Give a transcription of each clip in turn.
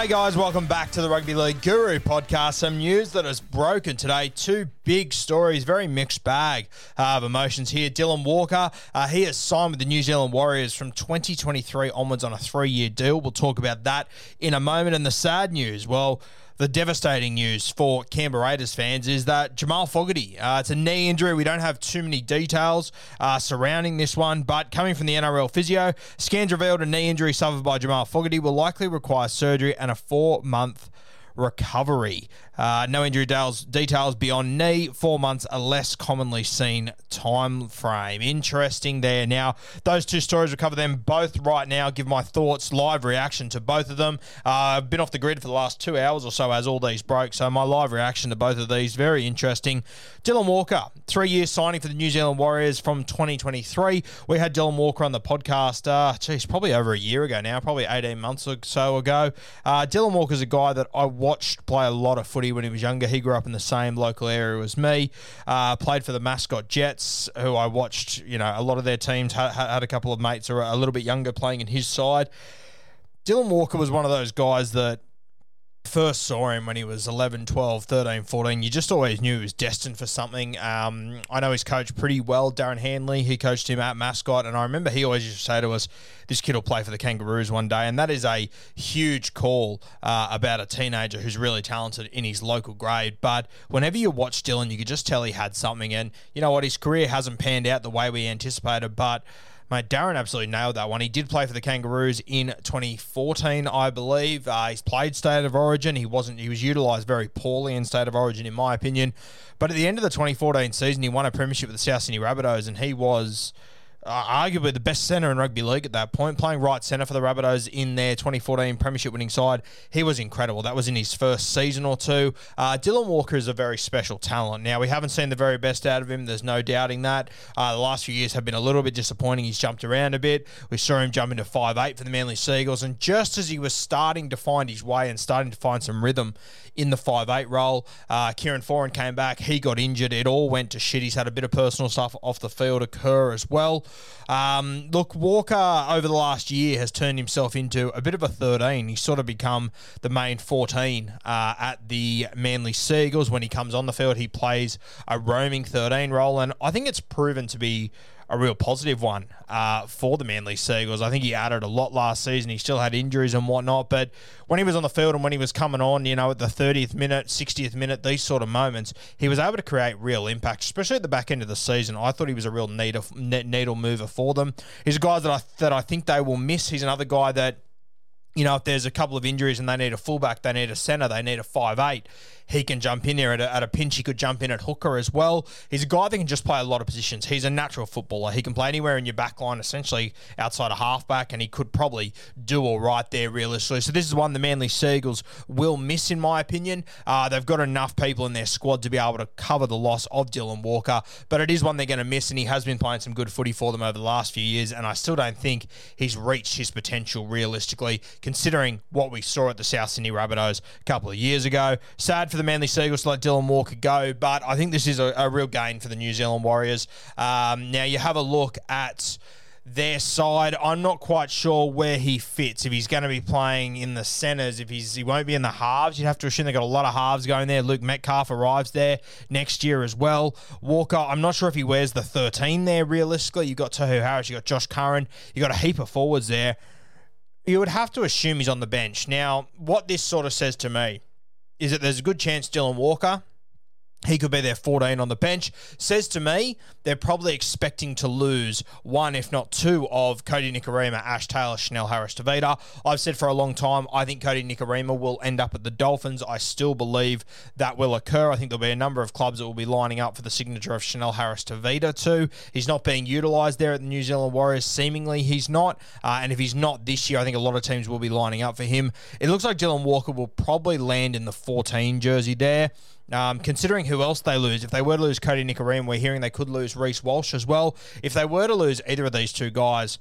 G'day, guys. Welcome back to the Rugby League Guru podcast. Some news that has broken today. Two big stories, very mixed bag of emotions here. Dylan Walker, uh, he has signed with the New Zealand Warriors from 2023 onwards on a three year deal. We'll talk about that in a moment. And the sad news, well, the devastating news for Canberra Raiders fans is that Jamal Fogarty, uh, it's a knee injury. We don't have too many details uh, surrounding this one, but coming from the NRL physio, scans revealed a knee injury suffered by Jamal Fogarty will likely require surgery and a four month recovery. Uh, no injury details, details beyond knee. Four months a less commonly seen time frame. Interesting there. Now, those two stories, we'll cover them both right now. Give my thoughts, live reaction to both of them. Uh, I've been off the grid for the last two hours or so as all these broke, so my live reaction to both of these, very interesting. Dylan Walker, three year signing for the New Zealand Warriors from 2023. We had Dylan Walker on the podcast, uh, geez, probably over a year ago now, probably 18 months or so ago. Uh, Dylan Walker's a guy that I watched play a lot of footy when he was younger. He grew up in the same local area as me. Uh, played for the mascot Jets, who I watched. You know, a lot of their teams had, had a couple of mates who are a little bit younger playing in his side. Dylan Walker was one of those guys that first saw him when he was 11, 12, 13, 14, you just always knew he was destined for something. Um, I know he's coached pretty well, Darren Hanley. He coached him at Mascot, and I remember he always used to say to us, this kid will play for the Kangaroos one day. And that is a huge call uh, about a teenager who's really talented in his local grade. But whenever you watch Dylan, you could just tell he had something. And you know what? His career hasn't panned out the way we anticipated, but Mate, Darren absolutely nailed that one. He did play for the Kangaroos in 2014, I believe. Uh, he's played State of Origin. He wasn't. He was utilised very poorly in State of Origin, in my opinion. But at the end of the 2014 season, he won a premiership with the South Sydney Rabbitohs, and he was uh, arguably the best centre in rugby league at that point, playing right centre for the Rabbitohs in their 2014 Premiership winning side. He was incredible. That was in his first season or two. Uh, Dylan Walker is a very special talent. Now, we haven't seen the very best out of him. There's no doubting that. Uh, the last few years have been a little bit disappointing. He's jumped around a bit. We saw him jump into 5'8 for the Manly Sea Eagles. And just as he was starting to find his way and starting to find some rhythm in the 5'8 role, uh, Kieran Foran came back. He got injured. It all went to shit. He's had a bit of personal stuff off the field occur as well. Um, look, Walker over the last year has turned himself into a bit of a 13. He's sort of become the main 14 uh, at the Manly Sea Eagles. When he comes on the field, he plays a roaming 13 role, and I think it's proven to be a real positive one uh, for the Manly Sea Eagles. I think he added a lot last season. He still had injuries and whatnot, but when he was on the field and when he was coming on, you know, at the 30th minute, 60th minute, these sort of moments, he was able to create real impact, especially at the back end of the season. I thought he was a real needle, needle mover for them. He's a guy that I that I think they will miss. He's another guy that you know, if there's a couple of injuries and they need a fullback, they need a centre, they need a five eight. He can jump in there at a, at a pinch. He could jump in at hooker as well. He's a guy that can just play a lot of positions. He's a natural footballer. He can play anywhere in your back line, essentially outside a halfback, and he could probably do all right there realistically. So this is one the Manly Sea Eagles will miss, in my opinion. Uh, they've got enough people in their squad to be able to cover the loss of Dylan Walker, but it is one they're going to miss, and he has been playing some good footy for them over the last few years, and I still don't think he's reached his potential realistically, considering what we saw at the South Sydney Rabbitohs a couple of years ago. Sad for the Manly Sea Eagles to let Dylan Walker go, but I think this is a, a real gain for the New Zealand Warriors. Um, now you have a look at their side. I'm not quite sure where he fits. If he's going to be playing in the centres, if he's he won't be in the halves, you'd have to assume they've got a lot of halves going there. Luke Metcalf arrives there next year as well. Walker, I'm not sure if he wears the 13 there realistically. You've got Tohu Harris, you've got Josh Curran, you've got a heap of forwards there. You would have to assume he's on the bench. Now, what this sort of says to me is that there's a good chance Dylan Walker he could be there 14 on the bench. Says to me, they're probably expecting to lose one, if not two, of Cody Nikorima, Ash Taylor, Chanel Harris Tavita. I've said for a long time, I think Cody Nikorima will end up at the Dolphins. I still believe that will occur. I think there'll be a number of clubs that will be lining up for the signature of Chanel Harris Tavita too. He's not being utilised there at the New Zealand Warriors. Seemingly, he's not. Uh, and if he's not this year, I think a lot of teams will be lining up for him. It looks like Dylan Walker will probably land in the 14 jersey there. Um, considering who else they lose, if they were to lose Cody Nikorima, we're hearing they could lose Reece Walsh as well. If they were to lose either of these two guys,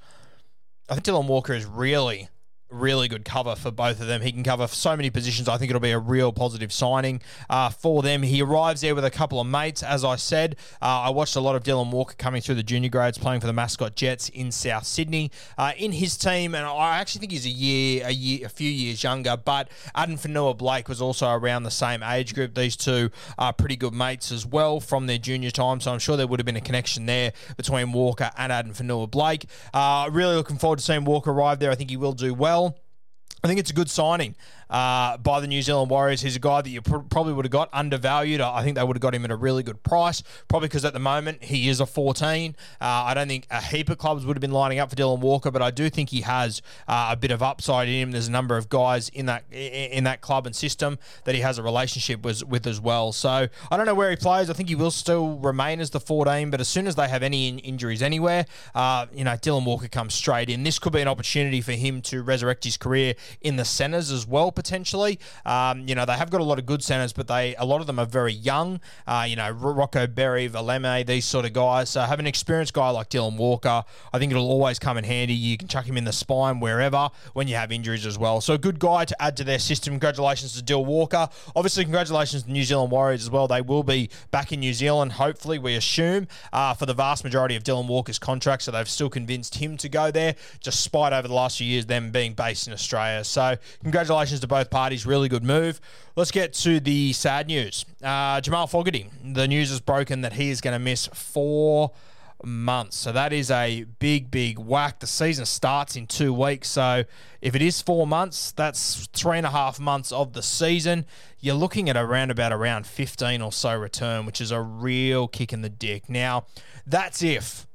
I think Dylan Walker is really really good cover for both of them. He can cover so many positions. I think it'll be a real positive signing uh, for them. He arrives there with a couple of mates. As I said, uh, I watched a lot of Dylan Walker coming through the junior grades, playing for the Mascot Jets in South Sydney. Uh, in his team, and I actually think he's a year, a year, a few years younger. But Addin Fonua-Blake was also around the same age group. These two are pretty good mates as well from their junior time. So I'm sure there would have been a connection there between Walker and Addin Fonua-Blake. Uh, really looking forward to seeing Walker arrive there. I think he will do well. I think it's a good signing uh, by the New Zealand Warriors. He's a guy that you pr- probably would have got undervalued. I think they would have got him at a really good price, probably because at the moment he is a 14. Uh, I don't think a heap of clubs would have been lining up for Dylan Walker, but I do think he has uh, a bit of upside in him. There's a number of guys in that in that club and system that he has a relationship with, with as well. So I don't know where he plays. I think he will still remain as the 14, but as soon as they have any in- injuries anywhere, uh, you know, Dylan Walker comes straight in. This could be an opportunity for him to resurrect his career in the centres as well potentially. Um, you know, they have got a lot of good centres, but they a lot of them are very young. Uh, you know, Rocco Berry, Valeme, these sort of guys. So have an experienced guy like Dylan Walker. I think it'll always come in handy. You can chuck him in the spine wherever when you have injuries as well. So good guy to add to their system. Congratulations to Dylan Walker. Obviously, congratulations to New Zealand Warriors as well. They will be back in New Zealand, hopefully, we assume, uh, for the vast majority of Dylan Walker's contract. So they've still convinced him to go there, despite over the last few years them being based in Australia. So congratulations to both parties. Really good move. Let's get to the sad news. Uh, Jamal Fogarty. The news is broken that he is going to miss four months. So that is a big, big whack. The season starts in two weeks. So if it is four months, that's three and a half months of the season. You're looking at around about around 15 or so return, which is a real kick in the dick. Now, that's if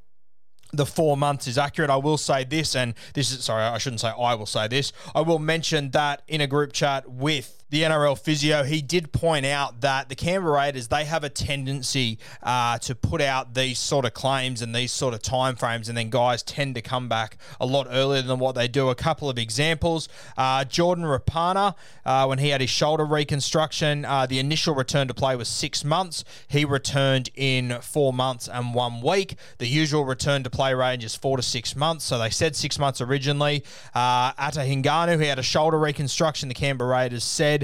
the four months is accurate. I will say this, and this is sorry, I shouldn't say I will say this. I will mention that in a group chat with the NRL physio, he did point out that the Canberra Raiders they have a tendency uh, to put out these sort of claims and these sort of timeframes, and then guys tend to come back a lot earlier than what they do. A couple of examples: uh, Jordan Rapana, uh, when he had his shoulder reconstruction, uh, the initial return to play was six months. He returned in four months and one week. The usual return to play range is four to six months, so they said six months originally. Uh, Ata Hingano, he had a shoulder reconstruction. The Canberra Raiders said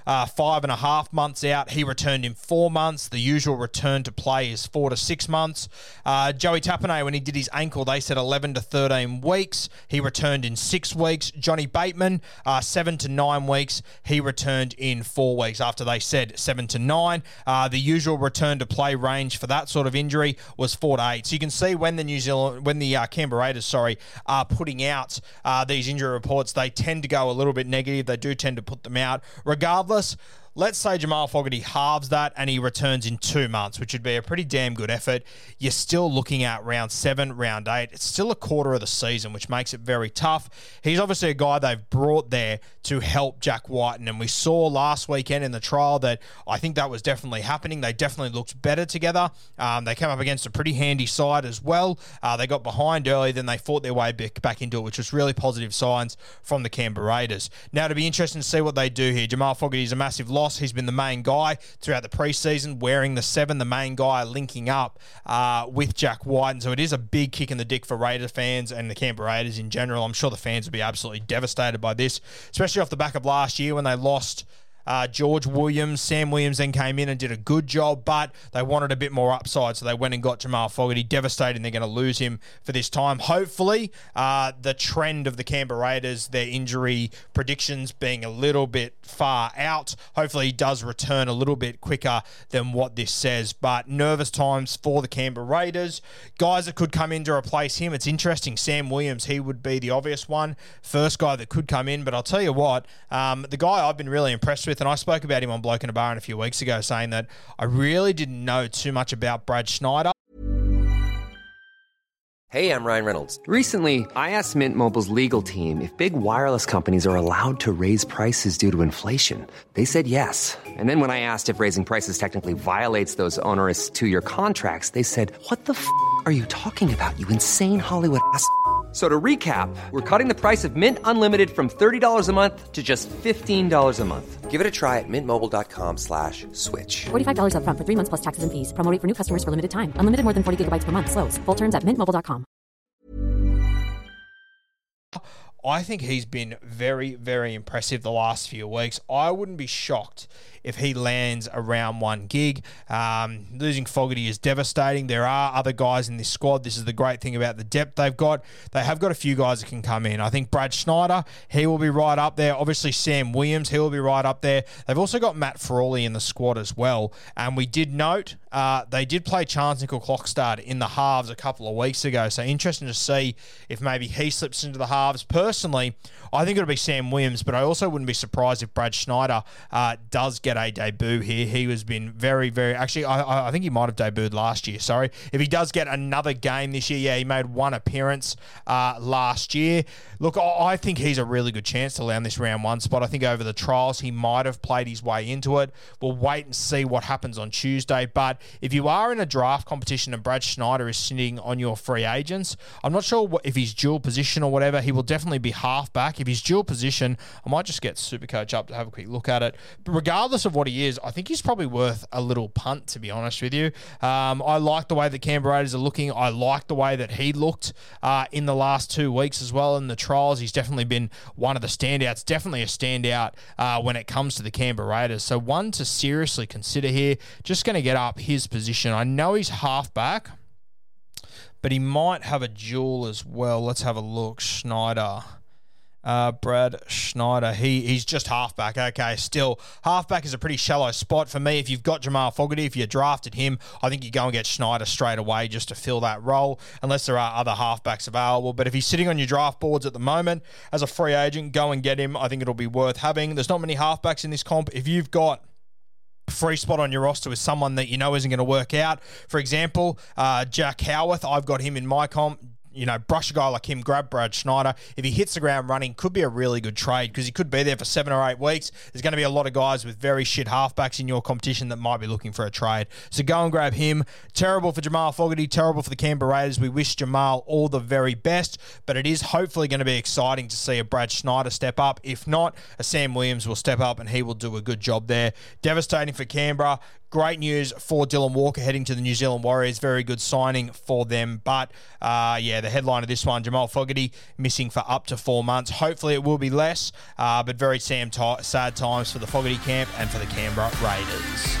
uh, five and a half months out. He returned in four months. The usual return to play is four to six months. Uh, Joey Tapine, when he did his ankle, they said 11 to 13 weeks. He returned in six weeks. Johnny Bateman, uh, seven to nine weeks. He returned in four weeks after they said seven to nine. Uh, the usual return to play range for that sort of injury was four to eight. So you can see when the New Zealand, when the uh, Canberra Raiders, sorry, are putting out uh, these injury reports, they tend to go a little bit negative. They do tend to put them out regardless, us let's say Jamal Fogarty halves that and he returns in two months, which would be a pretty damn good effort. You're still looking at round seven, round eight. It's still a quarter of the season, which makes it very tough. He's obviously a guy they've brought there to help Jack Wighton, and we saw last weekend in the trial that I think that was definitely happening. They definitely looked better together. Um, they came up against a pretty handy side as well. Uh, they got behind early, then they fought their way back, into it, which was really positive signs from the Canberra Raiders. Now, to be interesting to see what they do here. Jamal Fogarty is a massive loss. He's been the main guy throughout the preseason, wearing the seven, the main guy linking up uh, with Jack Wighton. And So it is a big kick in the dick for Raiders fans and the Canberra Raiders in general. I'm sure the fans will be absolutely devastated by this, especially off the back of last year when they lost uh, George Williams, Sam Williams then came in and did a good job, but they wanted a bit more upside, so they went and got Jamal Fogarty. Devastating, they're going to lose him for this time. Hopefully, uh, the trend of the Canberra Raiders, their injury predictions being a little bit far out, hopefully he does return a little bit quicker than what this says. But nervous times for the Canberra Raiders. Guys that could come in to replace him. It's interesting. Sam Williams, he would be the obvious one, first guy that could come in. But I'll tell you what, um, the guy I've been really impressed with with, and I spoke about him on Bloke in a Barn a few weeks ago, saying that I really didn't know too much about Brad Schneider. Hey, I'm Ryan Reynolds. Recently, I asked Mint Mobile's legal team if big wireless companies are allowed to raise prices due to inflation. They said yes. And then when I asked if raising prices technically violates those onerous two year contracts, they said, What the f are you talking about, you insane Hollywood ass? So to recap, we're cutting the price of Mint Unlimited from $30 a month to just $15 a month. Give it a try at mintmobile.com slash switch. $45 up front for three months plus taxes and fees. Promo for new customers for limited time. Unlimited more than 40 gigabytes per month. Slows. Full terms at mintmobile.com. I think he's been very, very impressive the last few weeks. I wouldn't be shocked if he lands around one gig. Um, losing Fogarty is devastating. There are other guys in this squad. This is the great thing about the depth they've got. They have got a few guys that can come in. I think Brad Schneider, he will be right up there. Obviously, Sam Williams, he will be right up there. They've also got Matt Frawley in the squad as well. And we did note uh, they did play Charnze Nicoll-Klokstad in the halves a couple of weeks ago. So interesting to see if maybe he slips into the halves. Personally, I think it'll be Sam Williams, but I also wouldn't be surprised if Brad Schneider uh, does get a debut here. He has been very, very. Actually, I, I think he might have debuted last year. Sorry, if he does get another game this year, yeah, he made one appearance uh, last year. Look, I think he's a really good chance to land this round one spot. I think over the trials he might have played his way into it. We'll wait and see what happens on Tuesday. But if you are in a draft competition and Brad Schneider is sitting on your free agents, I'm not sure if he's dual position or whatever. He will definitely be halfback if he's dual position, I might just get Supercoach up to have a quick look at it. But regardless of what he is, I think he's probably worth a little punt, to be honest with you. Um, I like the way the Canberra Raiders are looking. I like the way that he looked uh, in the last two weeks as well in the trials. He's definitely been one of the standouts, definitely a standout uh, when it comes to the Canberra Raiders. So one to seriously consider here. Just going to get up his position. I know he's halfback but he might have a dual as well. Let's have a look. Schneider. Uh, Brad Schneider, he he's just halfback. Okay, still halfback is a pretty shallow spot for me. If you've got Jamal Fogarty, if you drafted him, I think you go and get Schneider straight away just to fill that role, unless there are other halfbacks available. But if he's sitting on your draft boards at the moment as a free agent, go and get him. I think it'll be worth having. There's not many halfbacks in this comp. If you've got free spot on your roster with someone that you know isn't going to work out. For example, uh, Jack Howarth, I've got him in my comp you know, brush a guy like him, grab Brad Schneider. If he hits the ground running, could be a really good trade because he could be there for seven or eight weeks. There's going to be a lot of guys with very shit halfbacks in your competition that might be looking for a trade. So go and grab him. Terrible for Jamal Fogarty, terrible for the Canberra Raiders. We wish Jamal all the very best, but it is hopefully going to be exciting to see a Brad Schneider step up. If not, a Sam Williams will step up and he will do a good job there. Devastating for Canberra. Great news for Dylan Walker heading to the New Zealand Warriors. Very good signing for them. But uh, yeah, the headline of this one Jamal Fogarty missing for up to four months. Hopefully it will be less, uh, but very sad times for the Fogarty camp and for the Canberra Raiders.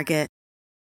Target.